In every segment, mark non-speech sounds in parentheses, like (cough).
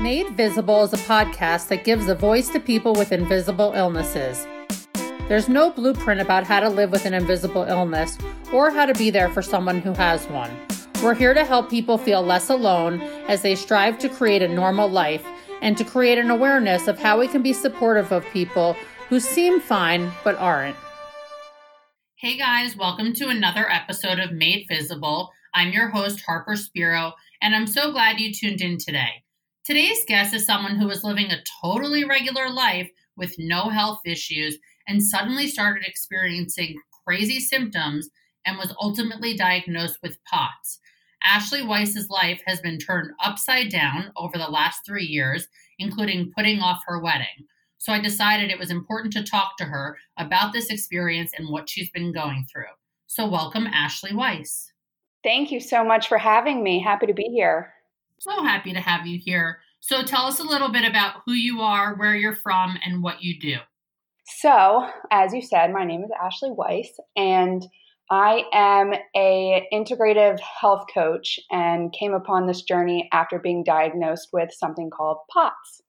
Made Visible is a podcast that gives a voice to people with invisible illnesses. There's no blueprint about how to live with an invisible illness or how to be there for someone who has one. We're here to help people feel less alone as they strive to create a normal life and to create an awareness of how we can be supportive of people who seem fine but aren't. Hey guys, welcome to another episode of Made Visible. I'm your host, Harper Spiro, and I'm so glad you tuned in today. Today's guest is someone who was living a totally regular life with no health issues and suddenly started experiencing crazy symptoms and was ultimately diagnosed with POTS. Ashley Weiss's life has been turned upside down over the last three years, including putting off her wedding. So I decided it was important to talk to her about this experience and what she's been going through. So, welcome, Ashley Weiss. Thank you so much for having me. Happy to be here. So happy to have you here. So tell us a little bit about who you are, where you're from, and what you do. So, as you said, my name is Ashley Weiss, and I am a integrative health coach and came upon this journey after being diagnosed with something called POTS.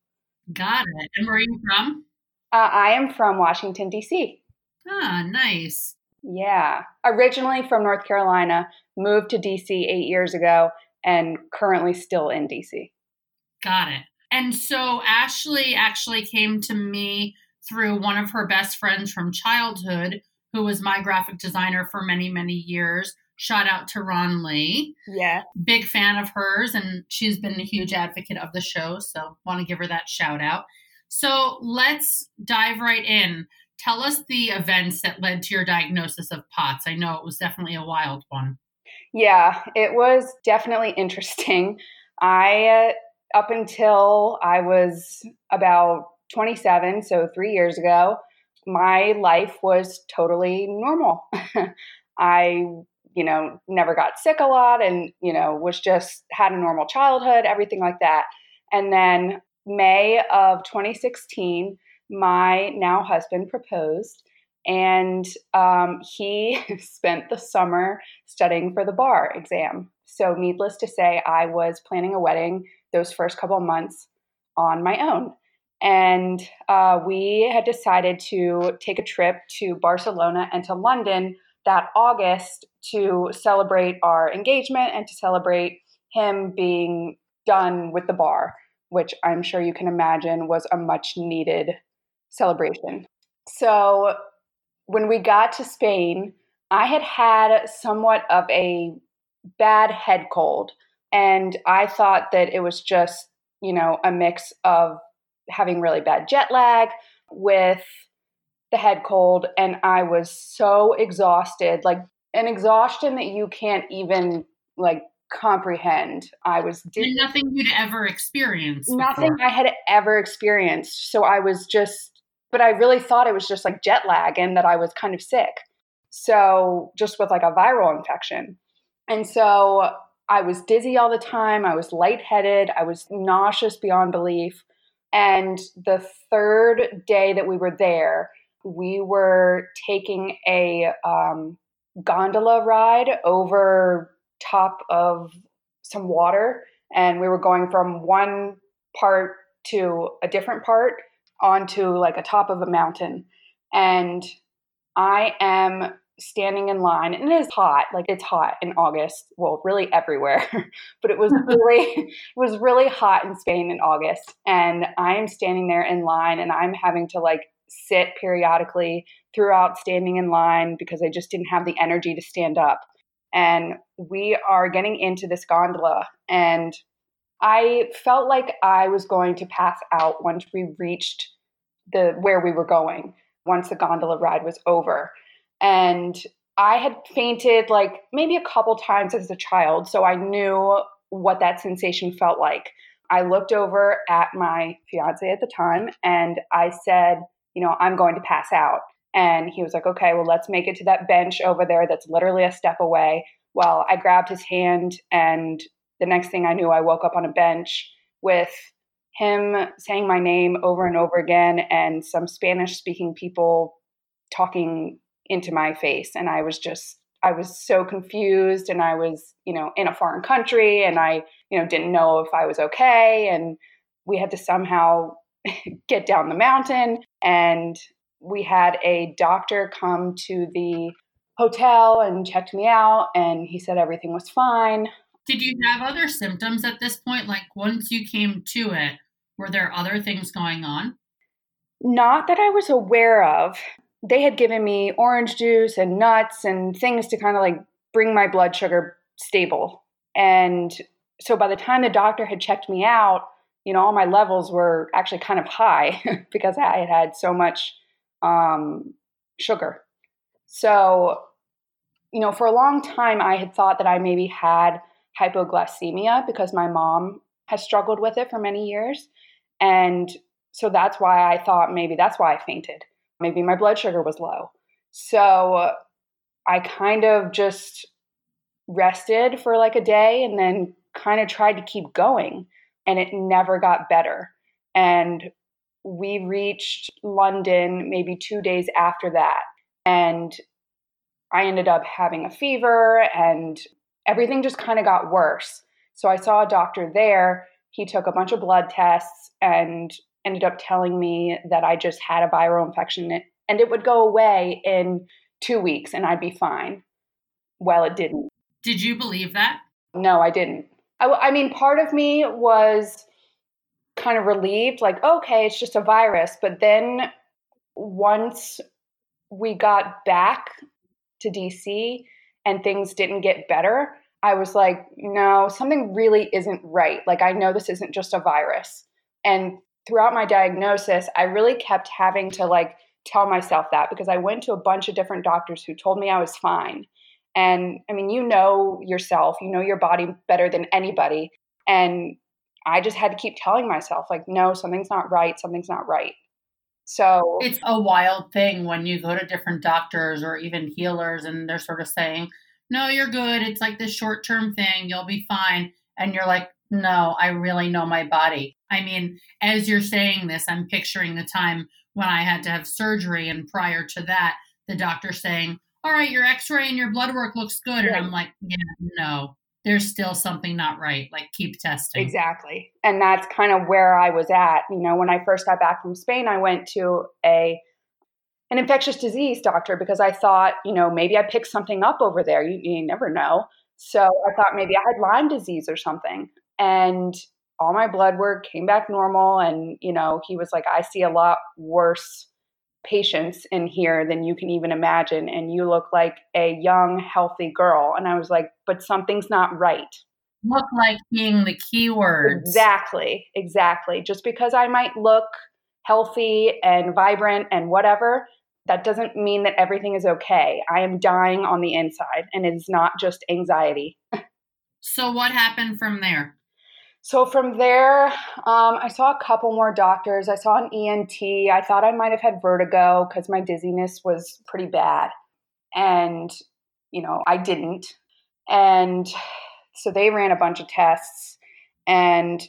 Got it. And where are you from? Uh, I am from Washington, D.C. Ah, nice. Yeah. Originally from North Carolina, moved to D.C. eight years ago, and currently still in DC. Got it. And so Ashley actually came to me through one of her best friends from childhood, who was my graphic designer for many, many years. Shout out to Ron Lee. Yeah. Big fan of hers, and she's been a huge advocate of the show. So, want to give her that shout out. So, let's dive right in. Tell us the events that led to your diagnosis of POTS. I know it was definitely a wild one. Yeah, it was definitely interesting. I, uh, up until I was about 27, so three years ago, my life was totally normal. (laughs) I, you know, never got sick a lot and, you know, was just had a normal childhood, everything like that. And then May of 2016, my now husband proposed and um, he (laughs) spent the summer studying for the bar exam. So, needless to say, I was planning a wedding those first couple months on my own. And uh, we had decided to take a trip to Barcelona and to London that August to celebrate our engagement and to celebrate him being done with the bar, which I'm sure you can imagine was a much needed celebration. So when we got to Spain, I had had somewhat of a bad head cold. And I thought that it was just, you know, a mix of having really bad jet lag with the head cold. And I was so exhausted, like an exhaustion that you can't even like comprehend. I was did- nothing you'd ever experienced. Nothing I had ever experienced. So I was just but I really thought it was just like jet lag and that I was kind of sick. So, just with like a viral infection. And so I was dizzy all the time. I was lightheaded. I was nauseous beyond belief. And the third day that we were there, we were taking a um, gondola ride over top of some water. And we were going from one part to a different part onto like a top of a mountain and I am standing in line and it is hot like it's hot in august well really everywhere (laughs) but it was (laughs) really it was really hot in spain in august and i am standing there in line and i'm having to like sit periodically throughout standing in line because i just didn't have the energy to stand up and we are getting into this gondola and I felt like I was going to pass out once we reached the where we were going once the gondola ride was over. And I had fainted like maybe a couple times as a child, so I knew what that sensation felt like. I looked over at my fiance at the time and I said, you know, I'm going to pass out. And he was like, okay, well, let's make it to that bench over there that's literally a step away. Well, I grabbed his hand and the next thing I knew, I woke up on a bench with him saying my name over and over again and some Spanish speaking people talking into my face. And I was just, I was so confused and I was, you know, in a foreign country and I, you know, didn't know if I was okay. And we had to somehow (laughs) get down the mountain and we had a doctor come to the hotel and checked me out and he said everything was fine. Did you have other symptoms at this point? Like once you came to it, were there other things going on? Not that I was aware of. They had given me orange juice and nuts and things to kind of like bring my blood sugar stable. And so by the time the doctor had checked me out, you know, all my levels were actually kind of high (laughs) because I had had so much um, sugar. So, you know, for a long time, I had thought that I maybe had hypoglycemia because my mom has struggled with it for many years. And so that's why I thought maybe that's why I fainted. Maybe my blood sugar was low. So I kind of just rested for like a day and then kind of tried to keep going and it never got better. And we reached London maybe two days after that. And I ended up having a fever and everything just kind of got worse. So I saw a doctor there. He took a bunch of blood tests and ended up telling me that I just had a viral infection and it would go away in two weeks and I'd be fine. Well, it didn't. Did you believe that? No, I didn't. I, I mean, part of me was kind of relieved, like, okay, it's just a virus. But then once we got back to DC and things didn't get better, I was like, no, something really isn't right. Like, I know this isn't just a virus. And throughout my diagnosis, I really kept having to like tell myself that because I went to a bunch of different doctors who told me I was fine. And I mean, you know yourself, you know your body better than anybody. And I just had to keep telling myself, like, no, something's not right, something's not right. So it's a wild thing when you go to different doctors or even healers and they're sort of saying, no, you're good. It's like this short term thing. You'll be fine. And you're like, no, I really know my body. I mean, as you're saying this, I'm picturing the time when I had to have surgery. And prior to that, the doctor saying, all right, your x ray and your blood work looks good. And I'm like, yeah, no, there's still something not right. Like, keep testing. Exactly. And that's kind of where I was at. You know, when I first got back from Spain, I went to a an infectious disease doctor because I thought, you know, maybe I picked something up over there. You, you never know. So I thought maybe I had Lyme disease or something. And all my blood work came back normal. And, you know, he was like, I see a lot worse patients in here than you can even imagine and you look like a young healthy girl. And i was like but something's not right. Look like being the key word exactly exactly. Just because i might look healthy and vibrant and whatever that doesn't mean that everything is okay. I am dying on the inside and it is not just anxiety. (laughs) So what happened from there so from there, um, I saw a couple more doctors. I saw an ENT. I thought I might have had vertigo because my dizziness was pretty bad. And, you know, I didn't. And so they ran a bunch of tests. And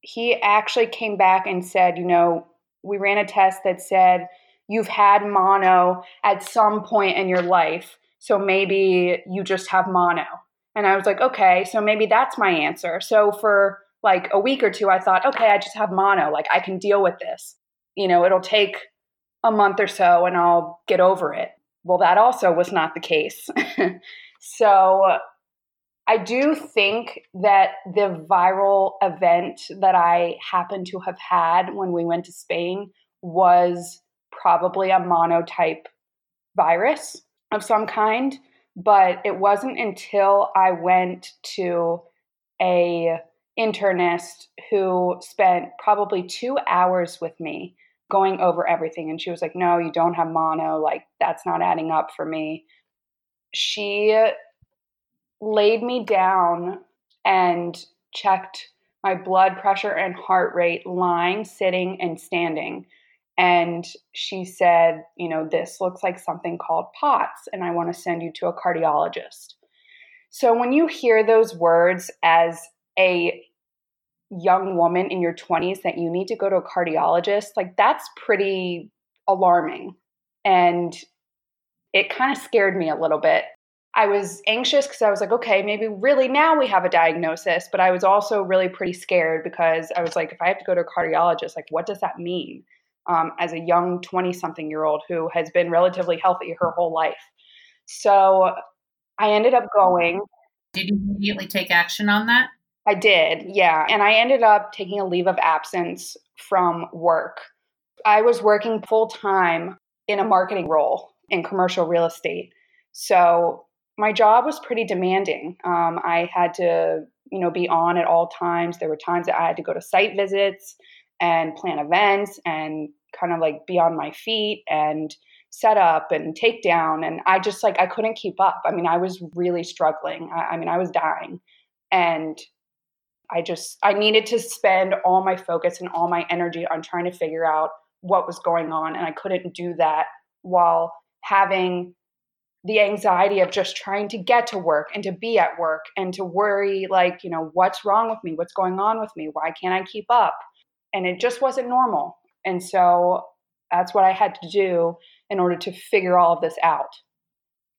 he actually came back and said, you know, we ran a test that said you've had mono at some point in your life. So maybe you just have mono. And I was like, okay, so maybe that's my answer. So for like a week or two, I thought, okay, I just have mono. Like I can deal with this. You know, it'll take a month or so and I'll get over it. Well, that also was not the case. (laughs) so I do think that the viral event that I happened to have had when we went to Spain was probably a monotype virus of some kind. But it wasn't until I went to a internist who spent probably two hours with me going over everything. And she was like, No, you don't have mono. Like, that's not adding up for me. She laid me down and checked my blood pressure and heart rate lying, sitting, and standing. And she said, You know, this looks like something called POTS, and I want to send you to a cardiologist. So when you hear those words as a young woman in your 20s that you need to go to a cardiologist, like that's pretty alarming. And it kind of scared me a little bit. I was anxious because I was like, okay, maybe really now we have a diagnosis. But I was also really pretty scared because I was like, if I have to go to a cardiologist, like, what does that mean? Um, as a young 20 something year old who has been relatively healthy her whole life. So I ended up going. Did you immediately take action on that? I did, yeah. And I ended up taking a leave of absence from work. I was working full time in a marketing role in commercial real estate. So my job was pretty demanding. Um, I had to, you know, be on at all times. There were times that I had to go to site visits and plan events and kind of like be on my feet and set up and take down. And I just like I couldn't keep up. I mean, I was really struggling. I, I mean, I was dying, and I just I needed to spend all my focus and all my energy on trying to figure out what was going on, and I couldn't do that while having the anxiety of just trying to get to work and to be at work and to worry like you know what's wrong with me what's going on with me why can't i keep up and it just wasn't normal and so that's what i had to do in order to figure all of this out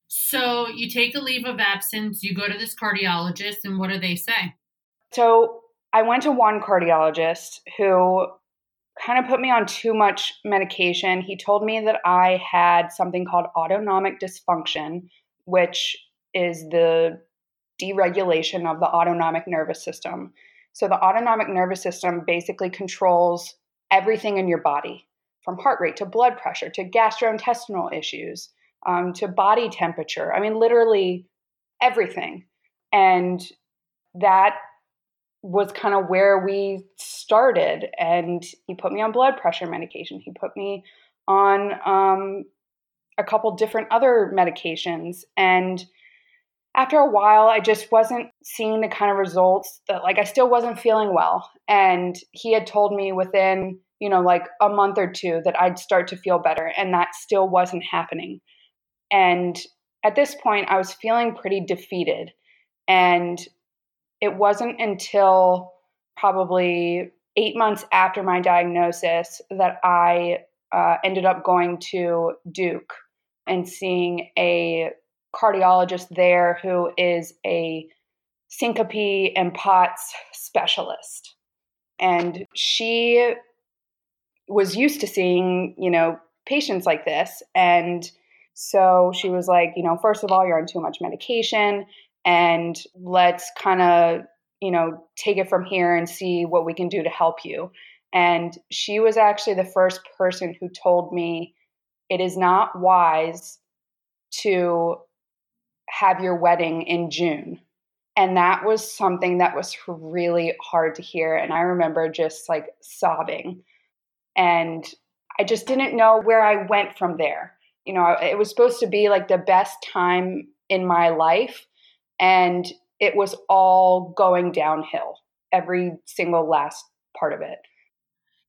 so you take a leave of absence you go to this cardiologist and what do they say so i went to one cardiologist who kind of put me on too much medication. He told me that I had something called autonomic dysfunction, which is the deregulation of the autonomic nervous system. So, the autonomic nervous system basically controls everything in your body from heart rate to blood pressure to gastrointestinal issues um, to body temperature. I mean, literally everything. And that was kind of where we started. And he put me on blood pressure medication. He put me on um, a couple different other medications. And after a while, I just wasn't seeing the kind of results that, like, I still wasn't feeling well. And he had told me within, you know, like a month or two that I'd start to feel better. And that still wasn't happening. And at this point, I was feeling pretty defeated. And it wasn't until probably eight months after my diagnosis that I uh, ended up going to Duke and seeing a cardiologist there who is a syncope and POTS specialist. And she was used to seeing, you know, patients like this. And so she was like, you know, first of all, you're on too much medication and let's kind of you know take it from here and see what we can do to help you and she was actually the first person who told me it is not wise to have your wedding in June. And that was something that was really hard to hear. And I remember just like sobbing. And I just didn't know where I went from there. You know, it was supposed to be like the best time in my life and it was all going downhill every single last part of it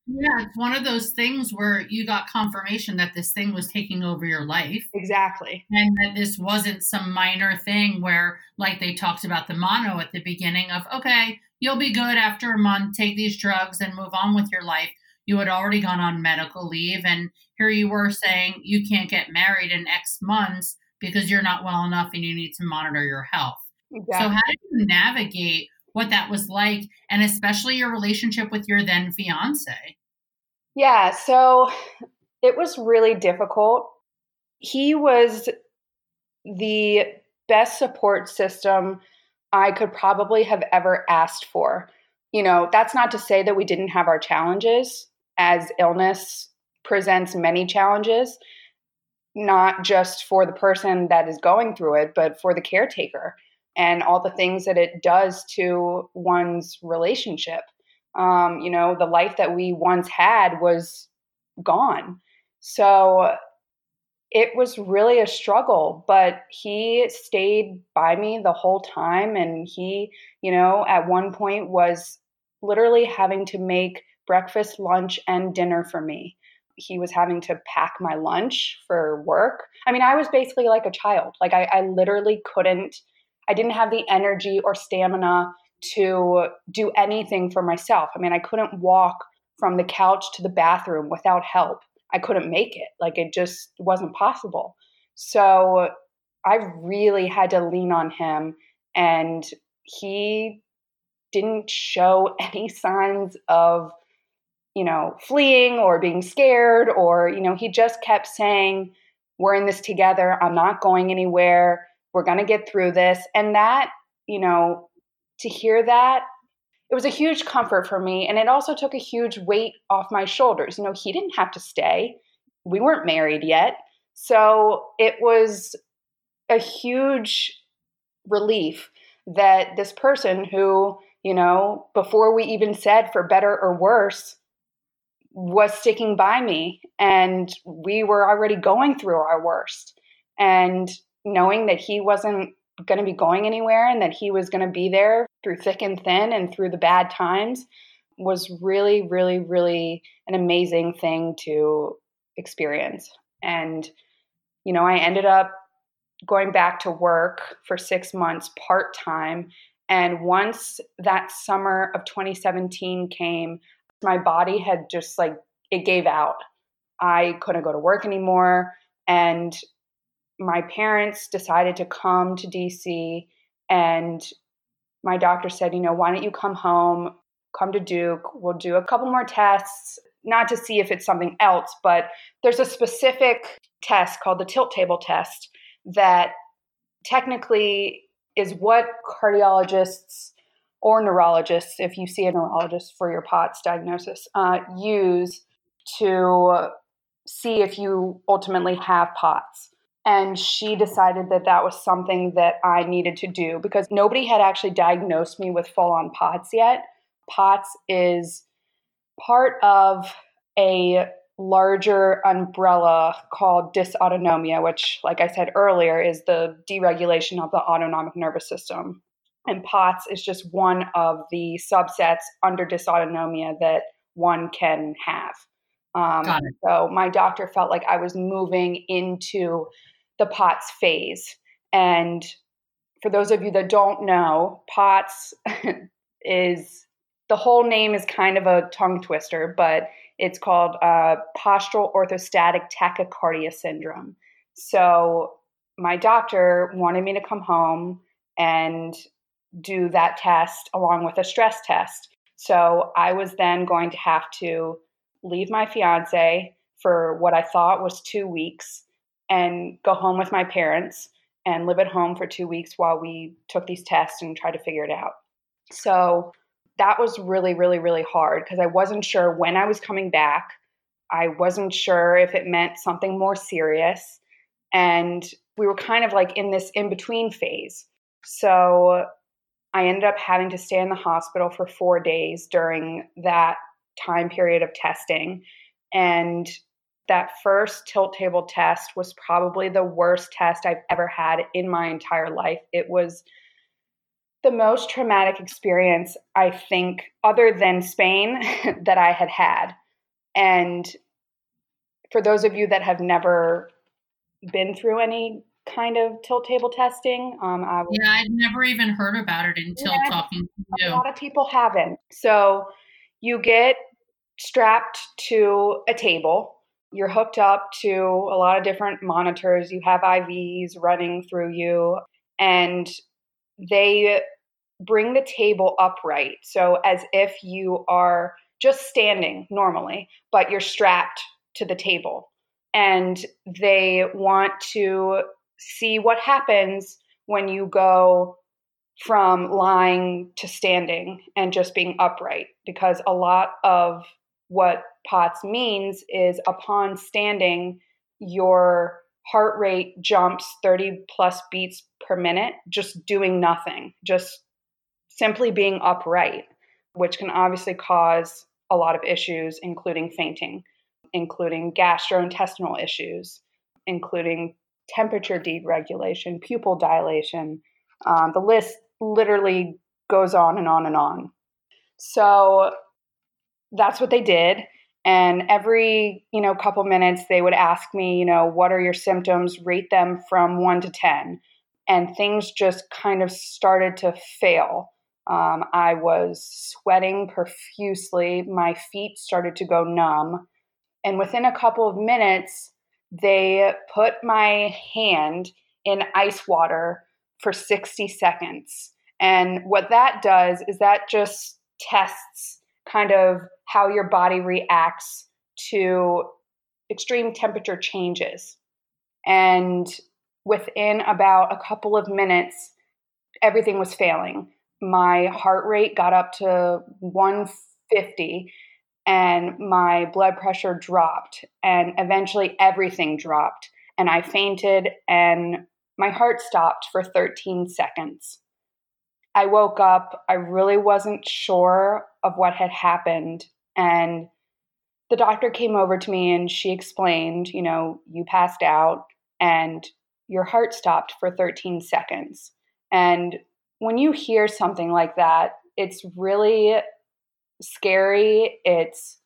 yeah it's one of those things where you got confirmation that this thing was taking over your life exactly and that this wasn't some minor thing where like they talked about the mono at the beginning of okay you'll be good after a month take these drugs and move on with your life you had already gone on medical leave and here you were saying you can't get married in x months because you're not well enough and you need to monitor your health. Exactly. So, how did you navigate what that was like, and especially your relationship with your then fiance? Yeah, so it was really difficult. He was the best support system I could probably have ever asked for. You know, that's not to say that we didn't have our challenges, as illness presents many challenges not just for the person that is going through it, but for the caretaker and all the things that it does to one's relationship. Um, you know, the life that we once had was gone. So it was really a struggle, but he stayed by me the whole time. And he, you know, at one point was literally having to make breakfast, lunch, and dinner for me he was having to pack my lunch for work. I mean, I was basically like a child. Like, I, I literally couldn't, I didn't have the energy or stamina to do anything for myself. I mean, I couldn't walk from the couch to the bathroom without help. I couldn't make it. Like, it just wasn't possible. So, I really had to lean on him, and he didn't show (laughs) any signs of, you know, fleeing or being scared, or, you know, he just kept saying, We're in this together. I'm not going anywhere. We're going to get through this. And that, you know, to hear that, it was a huge comfort for me. And it also took a huge weight off my shoulders. You know, he didn't have to stay, we weren't married yet. So it was a huge relief that this person who, you know, before we even said for better or worse, was sticking by me and we were already going through our worst. And knowing that he wasn't going to be going anywhere and that he was going to be there through thick and thin and through the bad times was really, really, really an amazing thing to experience. And, you know, I ended up going back to work for six months part time. And once that summer of 2017 came, my body had just like, it gave out. I couldn't go to work anymore. And my parents decided to come to DC. And my doctor said, you know, why don't you come home, come to Duke? We'll do a couple more tests, not to see if it's something else, but there's a specific test called the tilt table test that technically is what cardiologists or neurologists, if you see a neurologist for your POTS diagnosis, uh, use to see if you ultimately have POTS. And she decided that that was something that I needed to do because nobody had actually diagnosed me with full on POTS yet. POTS is part of a larger umbrella called dysautonomia, which, like I said earlier, is the deregulation of the autonomic nervous system. And POTS is just one of the subsets under dysautonomia that one can have. Um, so my doctor felt like I was moving into the POTS phase. And for those of you that don't know, POTS (laughs) is the whole name is kind of a tongue twister, but it's called uh, postural orthostatic tachycardia syndrome. So my doctor wanted me to come home and do that test along with a stress test. So I was then going to have to leave my fiance for what I thought was two weeks and go home with my parents and live at home for two weeks while we took these tests and tried to figure it out. So that was really, really, really hard because I wasn't sure when I was coming back. I wasn't sure if it meant something more serious. And we were kind of like in this in between phase. So I ended up having to stay in the hospital for four days during that time period of testing. And that first tilt table test was probably the worst test I've ever had in my entire life. It was the most traumatic experience, I think, other than Spain, (laughs) that I had had. And for those of you that have never been through any kind of tilt table testing, um, I was, yeah, I'd never even heard about it until yeah, talking to you. A lot of people haven't. So you get strapped to a table. You're hooked up to a lot of different monitors. You have IVs running through you, and they bring the table upright. So, as if you are just standing normally, but you're strapped to the table. And they want to see what happens when you go from lying to standing and just being upright. Because a lot of what POTS means is upon standing, your heart rate jumps 30 plus beats per minute, just doing nothing, just simply being upright, which can obviously cause a lot of issues, including fainting, including gastrointestinal issues, including temperature deregulation, pupil dilation. Um, the list literally goes on and on and on. So that's what they did and every you know couple minutes they would ask me you know what are your symptoms? Rate them from 1 to 10 and things just kind of started to fail. Um, i was sweating profusely. My feet started to go numb. And within a couple of minutes they put my hand in ice water for 60 seconds. And what that does is that just tests kind of how your body reacts to extreme temperature changes. And within about a couple of minutes, everything was failing. My heart rate got up to 150 and my blood pressure dropped and eventually everything dropped and I fainted and my heart stopped for 13 seconds. I woke up, I really wasn't sure of what had happened and the doctor came over to me and she explained, you know, you passed out and your heart stopped for 13 seconds. And when you hear something like that, it's really scary. It's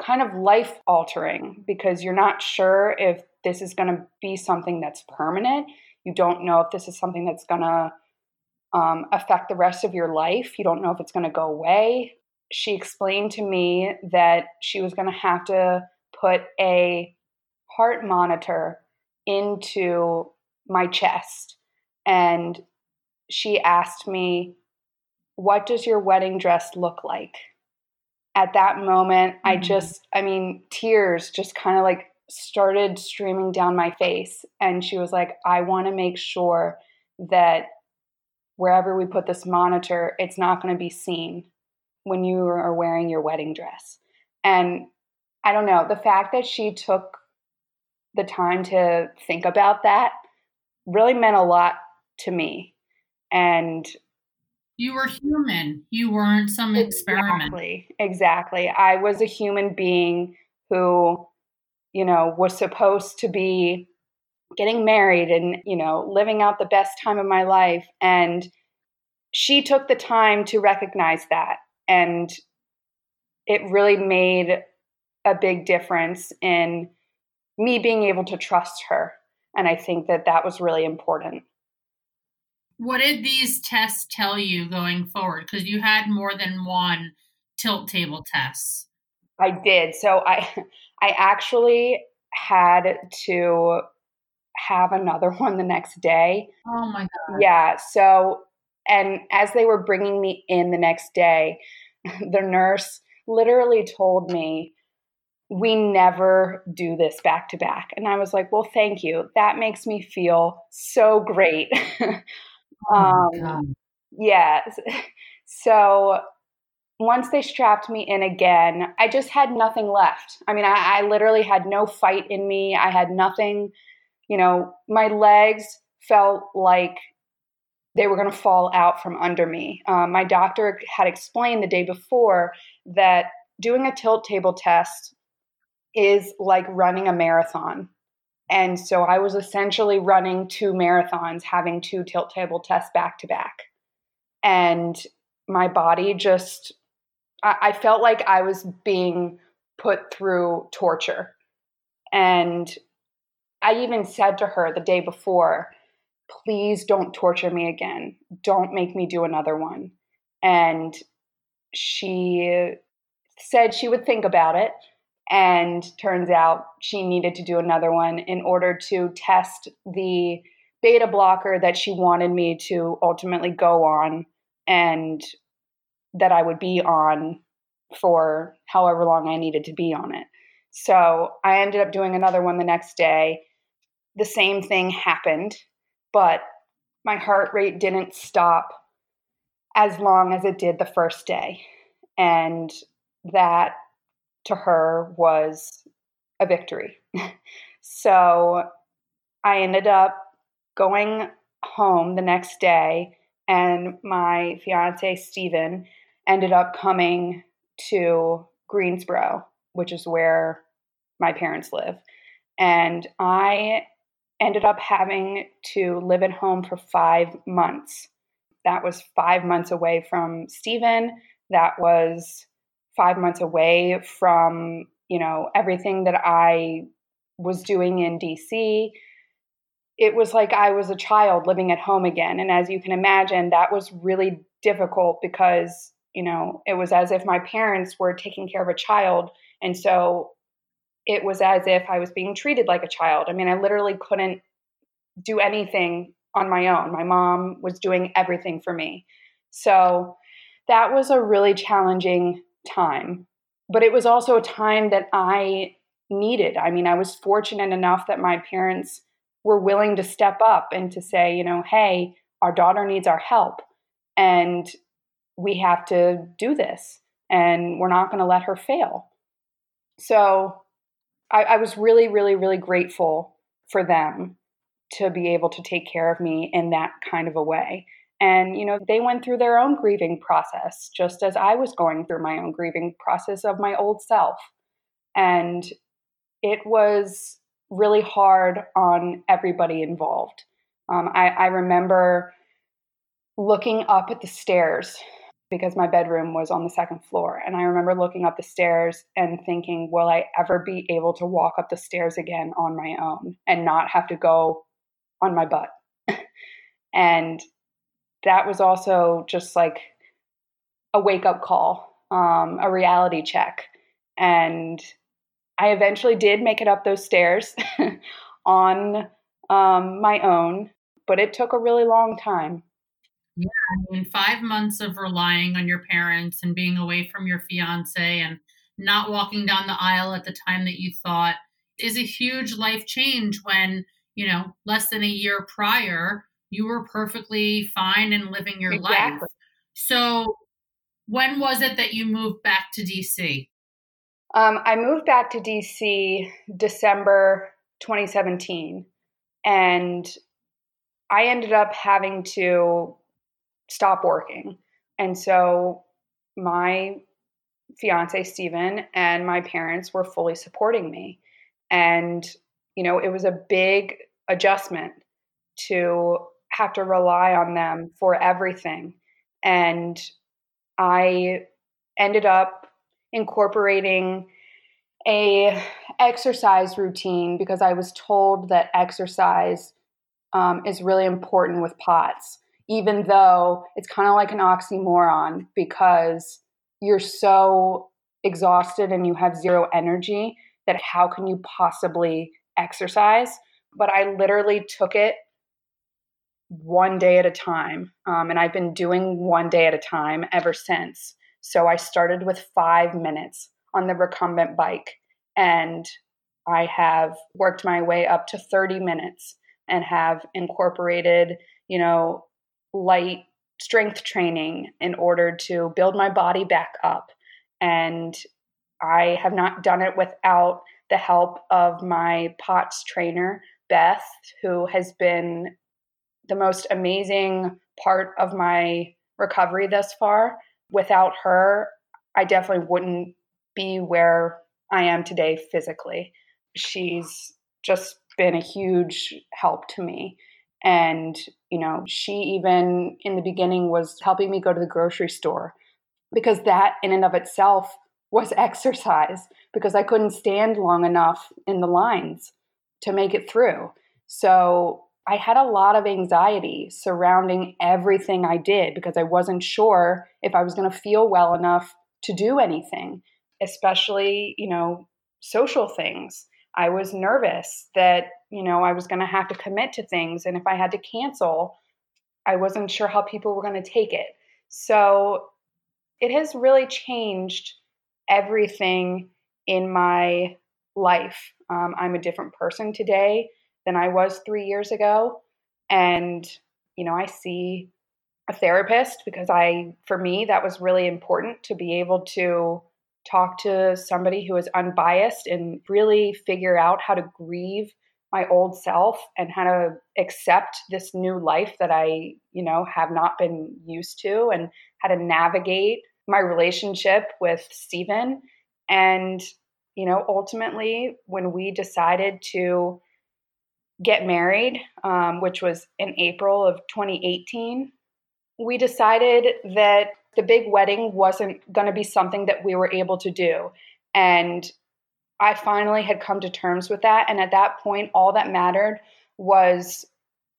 kind of life altering because you're not sure if this is going to be something that's permanent. You don't know if this is something that's going to um, affect the rest of your life. You don't know if it's going to go away. She explained to me that she was going to have to put a heart monitor into my chest. And she asked me, What does your wedding dress look like? At that moment, mm-hmm. I just, I mean, tears just kind of like started streaming down my face. And she was like, I want to make sure that wherever we put this monitor, it's not going to be seen when you are wearing your wedding dress. And I don't know, the fact that she took the time to think about that really meant a lot to me. And you were human. You weren't some experiment. Exactly. Exactly. I was a human being who, you know, was supposed to be getting married and, you know, living out the best time of my life. And she took the time to recognize that. And it really made a big difference in me being able to trust her and I think that that was really important. What did these tests tell you going forward? Because you had more than one tilt table tests. I did. So I (laughs) I actually had to have another one the next day. Oh my god. Yeah, so and as they were bringing me in the next day, (laughs) the nurse literally told me we never do this back to back. And I was like, well, thank you. That makes me feel so great. (laughs) oh um, yeah. (laughs) So once they strapped me in again, I just had nothing left. I mean, I, I literally had no fight in me. I had nothing, you know, my legs felt like they were going to fall out from under me. Um, my doctor had explained the day before that doing a tilt table test is like running a marathon. And so I was essentially running two marathons, having two tilt table tests back to back. And my body just, I, I felt like I was being put through torture. And I even said to her the day before, please don't torture me again. Don't make me do another one. And she said she would think about it. And turns out she needed to do another one in order to test the beta blocker that she wanted me to ultimately go on and that I would be on for however long I needed to be on it. So I ended up doing another one the next day. The same thing happened, but my heart rate didn't stop as long as it did the first day. And that to her was a victory. (laughs) so I ended up going home the next day, and my fiance, Steven, ended up coming to Greensboro, which is where my parents live. And I ended up having to live at home for five months. That was five months away from Steven. That was five months away from you know everything that i was doing in dc it was like i was a child living at home again and as you can imagine that was really difficult because you know it was as if my parents were taking care of a child and so it was as if i was being treated like a child i mean i literally couldn't do anything on my own. My mom was doing everything for me. So that was a really challenging time. But it was also a time that I needed. I mean, I was fortunate enough that my parents were willing to step up and to say, you know, hey, our daughter needs our help and we have to do this and we're not going to let her fail. So I, I, was really, really, really grateful for them to be able to take care of me in that kind of a way. And, you know, they went through their own grieving process, just as I was going through my own grieving process of my old self. And it was really hard on everybody involved. Um, I, I remember looking up at the stairs because my bedroom was on the second floor. And I remember looking up the stairs and thinking, will I ever be able to walk up the stairs again on my own and not have to go on my butt? (laughs) and that was also just like a wake up call, um, a reality check. And I eventually did make it up those stairs (laughs) on um, my own, but it took a really long time. Yeah, I mean, five months of relying on your parents and being away from your fiance and not walking down the aisle at the time that you thought is a huge life change when, you know, less than a year prior, you were perfectly fine and living your exactly. life. So, when was it that you moved back to DC? Um, I moved back to DC December 2017, and I ended up having to stop working. And so my fiance, Steven, and my parents were fully supporting me. And, you know, it was a big adjustment to have to rely on them for everything. And I ended up incorporating a exercise routine because I was told that exercise um, is really important with POTS, even though it's kind of like an oxymoron because you're so exhausted and you have zero energy that how can you possibly exercise? But I literally took it one day at a time. Um, and I've been doing one day at a time ever since. So I started with five minutes on the recumbent bike, and I have worked my way up to 30 minutes and have incorporated, you know, light strength training in order to build my body back up. And I have not done it without the help of my POTS trainer, Beth, who has been the most amazing part of my recovery thus far without her, I definitely wouldn't be where I am today physically. She's just been a huge help to me. And, you know, she even in the beginning was helping me go to the grocery store because that in and of itself was (laughs) exercise because I couldn't stand long enough in the lines to make it through. So I had a lot of anxiety surrounding everything I did because I wasn't sure if I was going to feel well enough to do anything, especially, you know, social things. I was nervous that, you know, I was going to have to commit to things. And if I had to cancel, I wasn't sure how people were going to take it. So it has really changed everything in my life. Um, I'm a different person today than I was three years ago. And, you know, I see a therapist because I, for me, that was really important to be able to talk to somebody who is unbiased and really figure out how to grieve my old self and how to accept this new life that I, you know, have not been used to and how to navigate my relationship with Steven. And, you know, ultimately, when we decided to get married, um, which was in April of 2018, we decided that the big wedding wasn't going to be something that we were able to do. And I finally had come to terms with that. And at that point, all that mattered was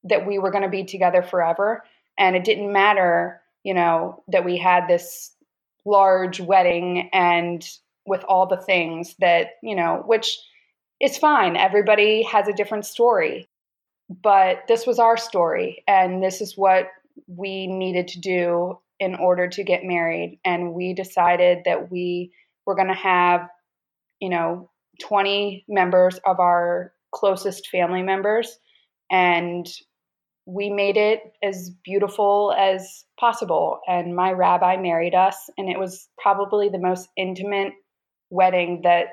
that we were going to be together forever. And it didn't matter, you know, that we had this large wedding and with all the things that, you know, which it's fine. Everybody has a different story. but this was our story, and this is what we needed to do in order to get married. And we decided that we were going to have, you know, 20 members of our closest family members. And we made it as beautiful as possible. And my rabbi married us, and it was probably the most intimate wedding that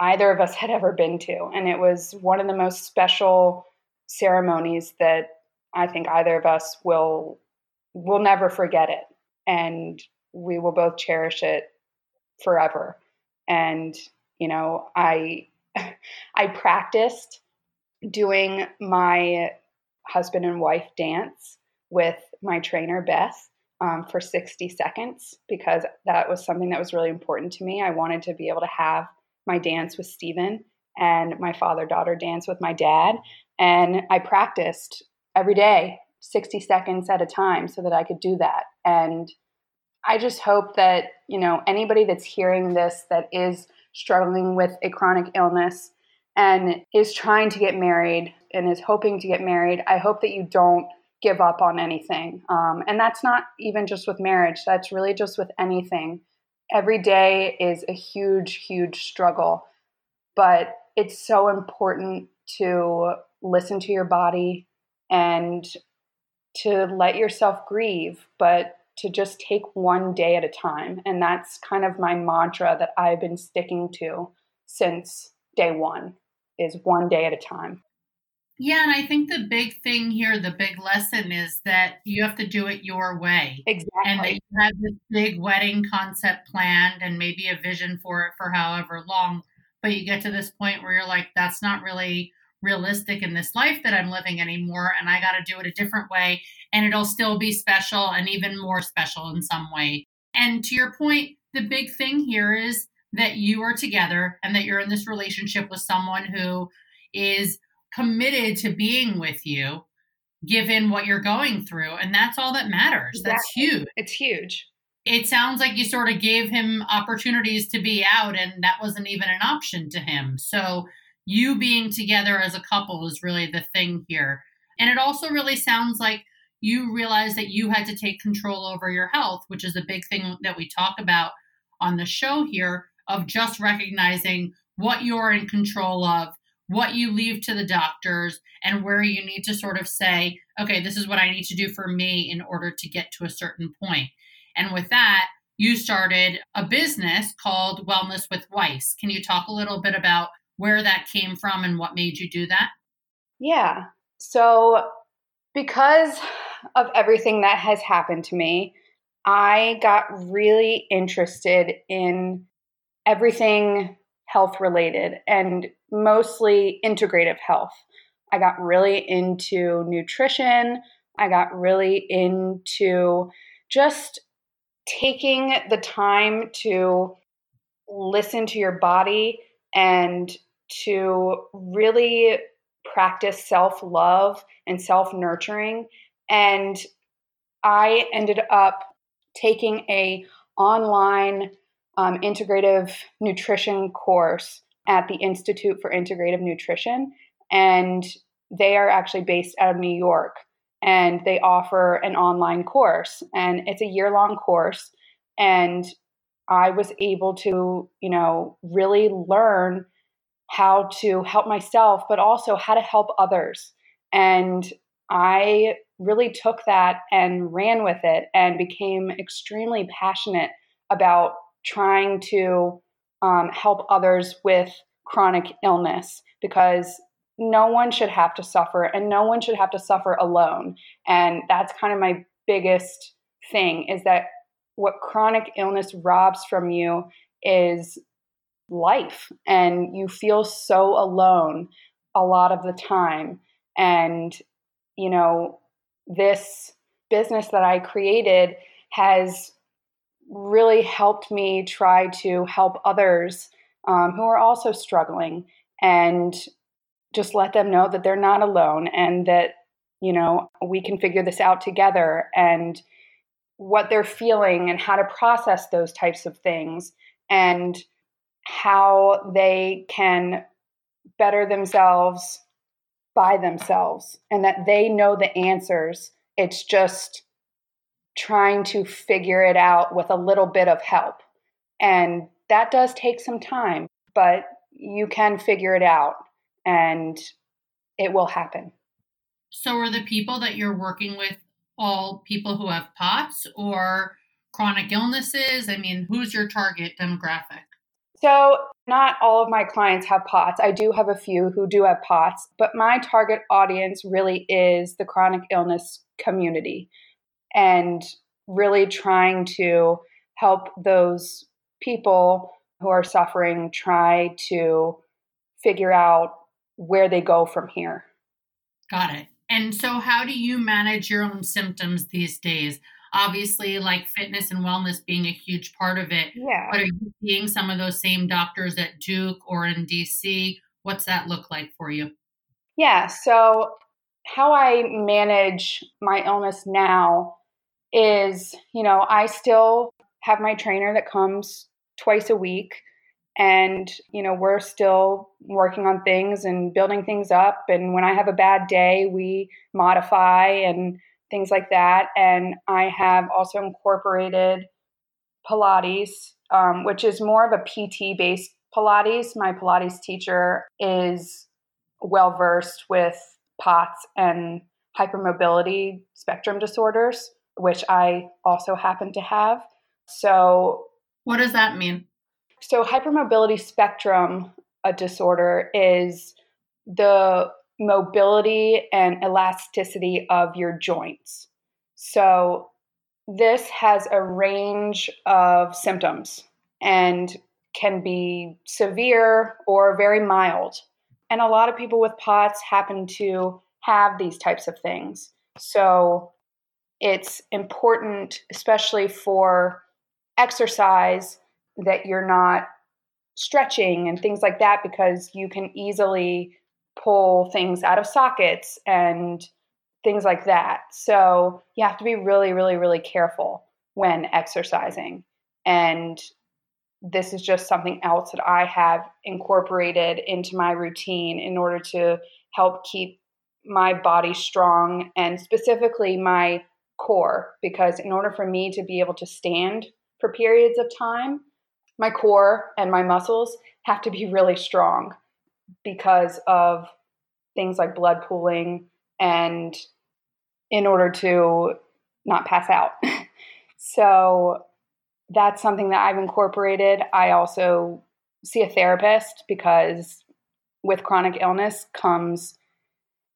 either of us had ever been to. And it was one of the most special ceremonies that I think either of us will will never forget it and we will both cherish it forever. And you know, I (laughs) I practiced doing my husband and wife dance with my trainer Beth um, for 60 seconds because that was something that was really important to me. I wanted to be able to have my dance with Steven and my father daughter dance with my dad. And I practiced every day, 60 seconds at a time, so that I could do that. And I just hope that, you know, anybody that's hearing this that is struggling with a chronic illness and is trying to get married and is hoping to get married, I hope that you don't give up on anything. Um, and that's not even just with marriage, that's really just with anything. Every day is a huge, huge struggle, but it's so important to listen to your body and to let yourself grieve, but to just take one day at a time. And that's kind of my mantra that I've been sticking to since day one is one day at a time. Yeah, and I think the big thing here, the big lesson is that you have to do it your way. Exactly. And that you have this big wedding concept planned and maybe a vision for it for however long. But you get to this point where you're like, that's not really realistic in this life that I'm living anymore. And I got to do it a different way. And it'll still be special and even more special in some way. And to your point, the big thing here is that you are together and that you're in this relationship with someone who is committed to being with you given what you're going through and that's all that matters exactly. that's huge it's huge it sounds like you sort of gave him opportunities to be out and that wasn't even an option to him so you being together as a couple is really the thing here and it also really sounds like you realized that you had to take control over your health which is a big thing that we talk about on the show here of just recognizing what you're in control of, what you leave to the doctors, and where you need to sort of say, okay, this is what I need to do for me in order to get to a certain point. And with that, you started a business called Wellness with Weiss. Can you talk a little bit about where that came from and what made you do that? Yeah. So, because of everything that has happened to me, I got really interested in everything health related and mostly integrative health. I got really into nutrition. I got really into just taking the time to listen to your body and to really practice self love and self nurturing. And I ended up taking a online um, integrative nutrition course at the Institute for Integrative Nutrition. And they are actually based out of New York. And they offer an online course. And it's a year long course. And I was able to, you know, really learn how to help myself, but also how to help others. And I really took that and ran with it and became extremely passionate about trying to um, help others with chronic illness because no one should have to suffer and no one should have to suffer alone. And that's kind of my biggest thing is that what chronic illness robs from you is life and you feel so alone a lot of the time. And you know this business that I created has really helped me try to help others um, who are also struggling and just let them know that they're not alone and that you know we can figure this out together. And what they're feeling and how to process those types of things and how they can better themselves by themselves and that they know the answers. It's just trying to figure it out with a little bit of help. And that does take some time, but you can figure it out and it will happen. So, are the people that you're working with all people who have POTS or chronic illnesses? I mean, who's your target demographic? So, not all of my clients have POTS. I do have a few who do have POTS, but my target audience really is the chronic illness community and really trying to help those people who are suffering try to figure out where they go from here. Got it. And so, how do you manage your own symptoms these days? Obviously, like fitness and wellness being a huge part of it. Yeah. But are you seeing some of those same doctors at Duke or in DC? What's that look like for you? Yeah. So, how I manage my illness now is, you know, I still have my trainer that comes twice a week and you know we're still working on things and building things up. And when i have a bad day we modify and things like that. And i have also incorporated pilates um, which is more of a pt based pilates. My pilates teacher is well versed with pots and hypermobility spectrum disorders which i also happen to have. So what does that mean so, hypermobility spectrum a disorder is the mobility and elasticity of your joints. So, this has a range of symptoms and can be severe or very mild. And a lot of people with POTS happen to have these types of things. So, it's important, especially for exercise, that you're not stretching and things like that because you can easily pull things out of sockets and things like that. So you have to be really, really, really careful when exercising. And this is just something else that I have incorporated into my routine in order to help keep my body strong and specifically my core. Because in order for me to be able to stand for periods of time, my core and my muscles have to be really strong because of things like blood pooling and in order to not pass out. (laughs) so that's something that I've incorporated. I also see a therapist because with chronic illness comes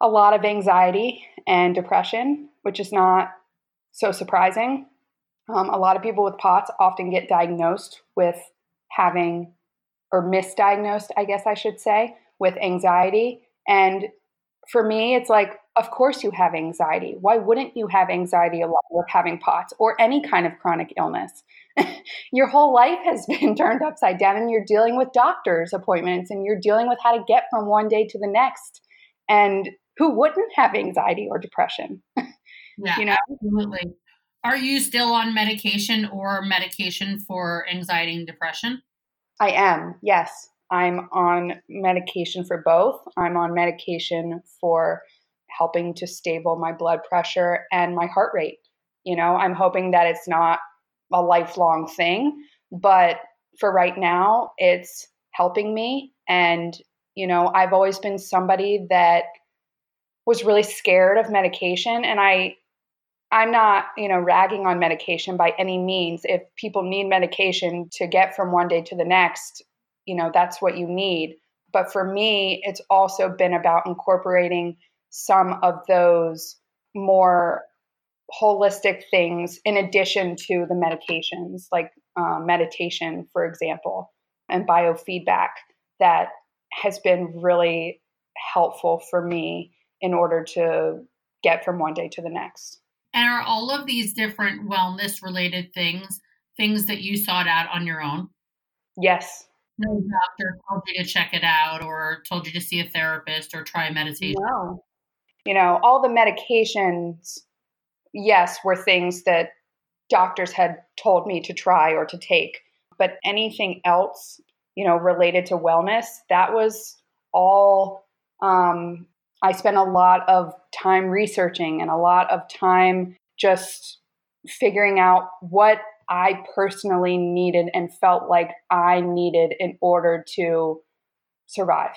a lot of anxiety and depression, which is not so surprising um, a lot of people with POTS often get diagnosed with having, or misdiagnosed, I guess I should say, with anxiety. And for me, it's like, of course you have anxiety. Why wouldn't you have anxiety along with having POTS or any kind of chronic illness? (laughs) your whole life has (laughs) been turned upside down and you're dealing with doctor's appointments and you're dealing with how to get from one day to the next. And who wouldn't have anxiety or depression? (laughs) Yeah, you know? absolutely. Are you still on medication or medication for anxiety and depression? I am, yes. I'm on medication for both. I'm on medication for helping to stable my blood pressure and my heart rate. You know, I'm hoping that it's not a lifelong thing, but for right now, it's helping me. And, you know, I've always been somebody that was really scared of medication. And I, I'm not, you know, ragging on medication by any means. If people need medication to get from one day to the next, you know, that's what you need. But for me, it's also been about incorporating some of those more holistic things in addition to the medications, like uh, meditation, for example, and biofeedback that has been really helpful for me in order to get from one day to the next. And are all of these different wellness related things things that you sought out on your own? Yes. No doctor told you to check it out or told you to see a therapist or try meditation? No. You know, all the medications, yes, were things that doctors had told me to try or to take. But anything else, you know, related to wellness, that was all um, I spent a lot of time researching and a lot of time just figuring out what I personally needed and felt like I needed in order to survive.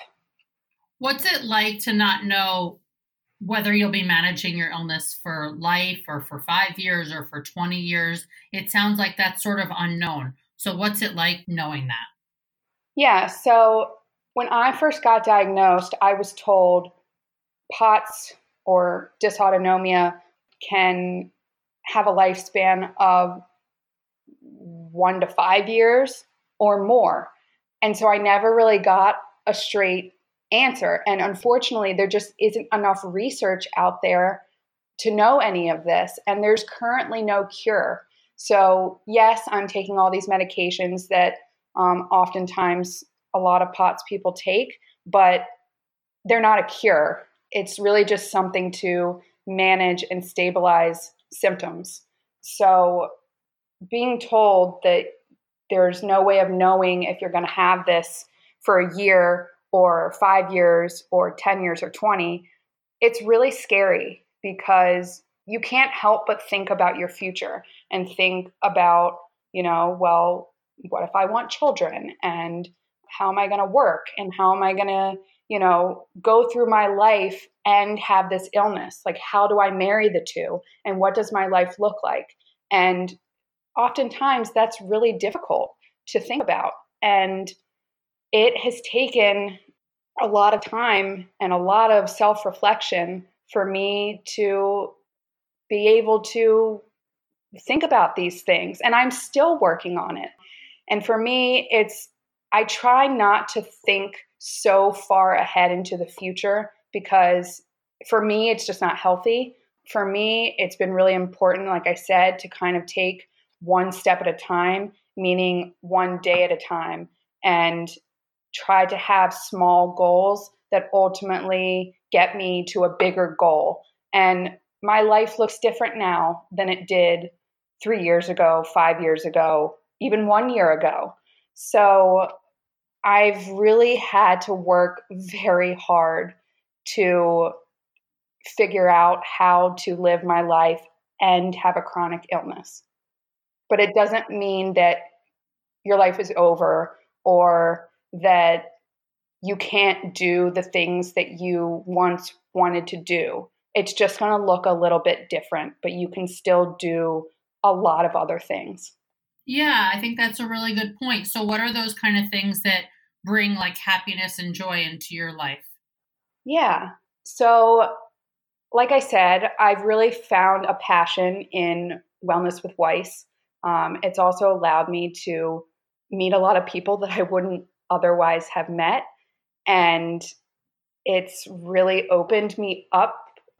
What's it like to not know whether you'll be managing your illness for life or for five years or for 20 years? It sounds like that's sort of unknown. So, what's it like knowing that? Yeah. So, when I first got diagnosed, I was told POTS or dysautonomia can have a lifespan of one to five years or more. And so I never really got a straight answer. And unfortunately, there just isn't enough research out there to know any of this. And there's currently no cure. So, yes, I'm taking all these medications that um, oftentimes a lot of POTS people take, but they're not a cure. It's really just something to manage and stabilize symptoms. So, being told that there's no way of knowing if you're going to have this for a year or five years or 10 years or 20, it's really scary because you can't help but think about your future and think about, you know, well, what if I want children and how am I going to work and how am I going to, you know, go through my life and have this illness? Like, how do I marry the two? And what does my life look like? And oftentimes that's really difficult to think about. And it has taken a lot of time and a lot of self reflection for me to be able to think about these things. And I'm still working on it. And for me, it's, I try not to think so far ahead into the future because for me, it's just not healthy. For me, it's been really important, like I said, to kind of take one step at a time, meaning one day at a time, and try to have small goals that ultimately get me to a bigger goal. And my life looks different now than it did three years ago, five years ago, even one year ago. So I've really had to work very hard to figure out how to live my life and have a chronic illness. But it doesn't mean that your life is over or that you can't do the things that you once wanted to do. It's just going to look a little bit different, but you can still do a lot of other things. Yeah, I think that's a really good point. So, what are those kind of things that bring like happiness and joy into your life? Yeah. So, like I said, I've really found a passion in Wellness with Weiss. Um, it's also allowed me to meet a lot of people that I wouldn't otherwise have met. And it's really opened me up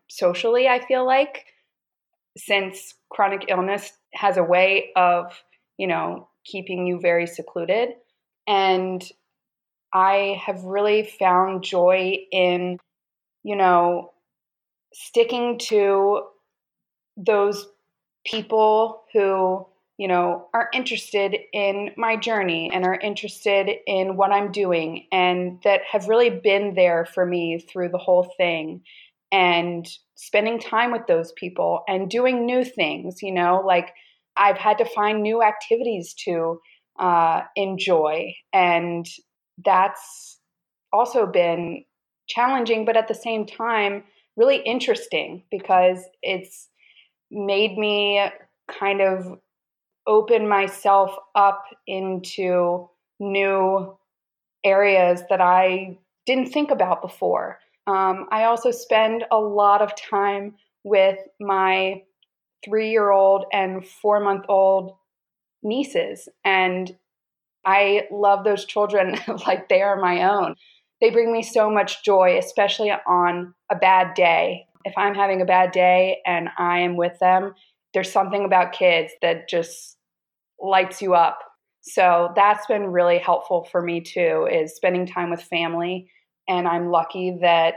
socially, I feel like, since chronic illness has a way of, you know, keeping you very secluded. And I have really found joy in, you know, sticking to those people who you know, are interested in my journey and are interested in what I'm doing and that have really been there for me through the whole thing and spending time with those people and doing new things, you know, like I've had to find new activities to uh, enjoy. And that's also been challenging, but at the same time, really interesting because it's made me kind of open myself up into new areas that I didn't think about before. Um, I also spend a lot of time with my three year old and four month old nieces, and I love those children (laughs) like they are my own. They bring me so much joy, especially on a bad day. If I'm having a bad day and I am with them, there's something about kids that just lights you up. So that's been really helpful for me too, is spending time with family. And I'm lucky that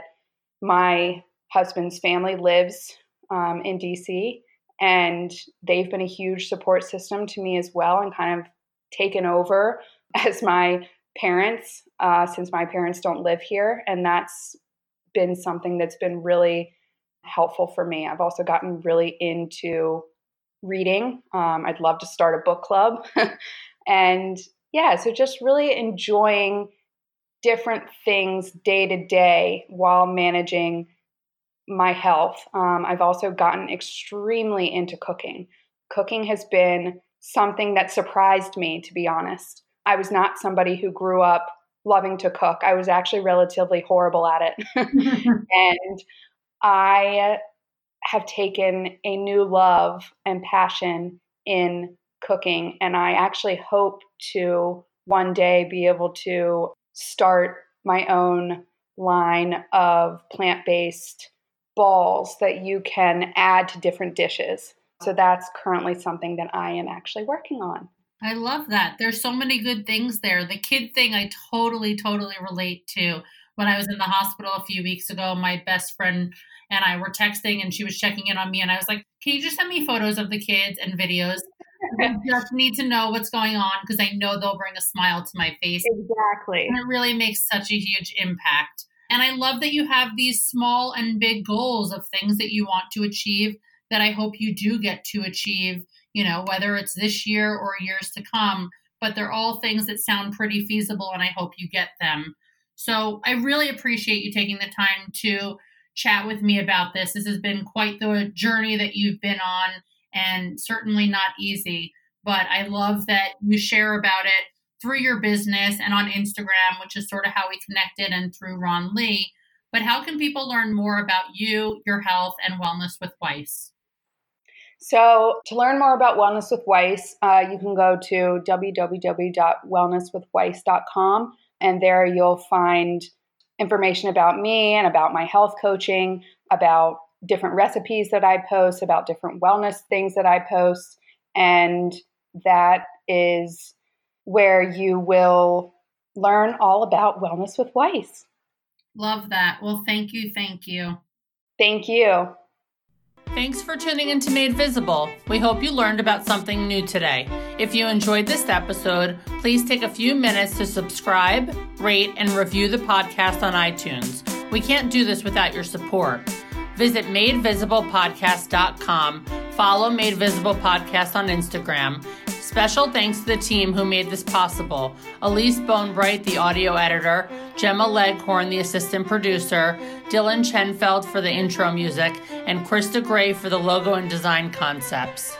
my husband's family lives um, in DC and they've been a huge support system to me as well and kind of taken over (laughs) as my parents uh, since my parents don't live here. And that's been something that's been really helpful for me. I've also gotten really into reading. Um, I'd love to start a book club. (laughs) and yeah, so just really enjoying different things day to day while managing my health. Um, I've also gotten extremely into cooking. Cooking has been something that surprised me, to be honest. I was not somebody who grew up loving to cook. I was actually relatively horrible at it. (laughs) (laughs) and I have taken a new love and passion in cooking. And I actually hope to one day be able to start my own line of plant based balls that you can add to different dishes. So that's currently something that I am actually working on. I love that. There's so many good things there. The kid thing, I totally, totally relate to. When I was in the hospital a few weeks ago, my best friend and I were texting and she was checking in on me. And I was like, Can you just send me photos of the kids and videos? (laughs) I just need to know what's going on because I know they'll bring a smile to my face. Exactly. And it really makes such a huge impact. And I love that you have these small and big goals of things that you want to achieve that I hope you do get to achieve, you know, whether it's this year or years to come. But they're all things that sound pretty feasible, and I hope you get them. So I really appreciate you taking the time to chat with me about this. This has been quite the journey that you've been on and certainly not easy. But I love that you share about it through your business and on Instagram, which is sort of how we connected, and through Ron Lee. But how can people learn more about you, your health, and wellness with Weiss? So, to learn more about Wellness with Weiss, uh, you can go to www.wellnesswithweiss.com, and there you'll find information about me and about my health coaching, about different recipes that I post, about different wellness things that I post. And that is where you will learn all about Wellness with Weiss. Love that. Well, thank you. Thank you. Thank you. Thanks for tuning in to Made Visible. We hope you learned about something new today. If you enjoyed this episode, please take a few minutes to subscribe, rate, and review the podcast on iTunes. We can't do this without your support. Visit madevisiblepodcast.com, follow Made Visible Podcast on Instagram. Special thanks to the team who made this possible Elise Bonebright, the audio editor, Gemma Leghorn, the assistant producer, Dylan Chenfeld for the intro music, and Krista Gray for the logo and design concepts.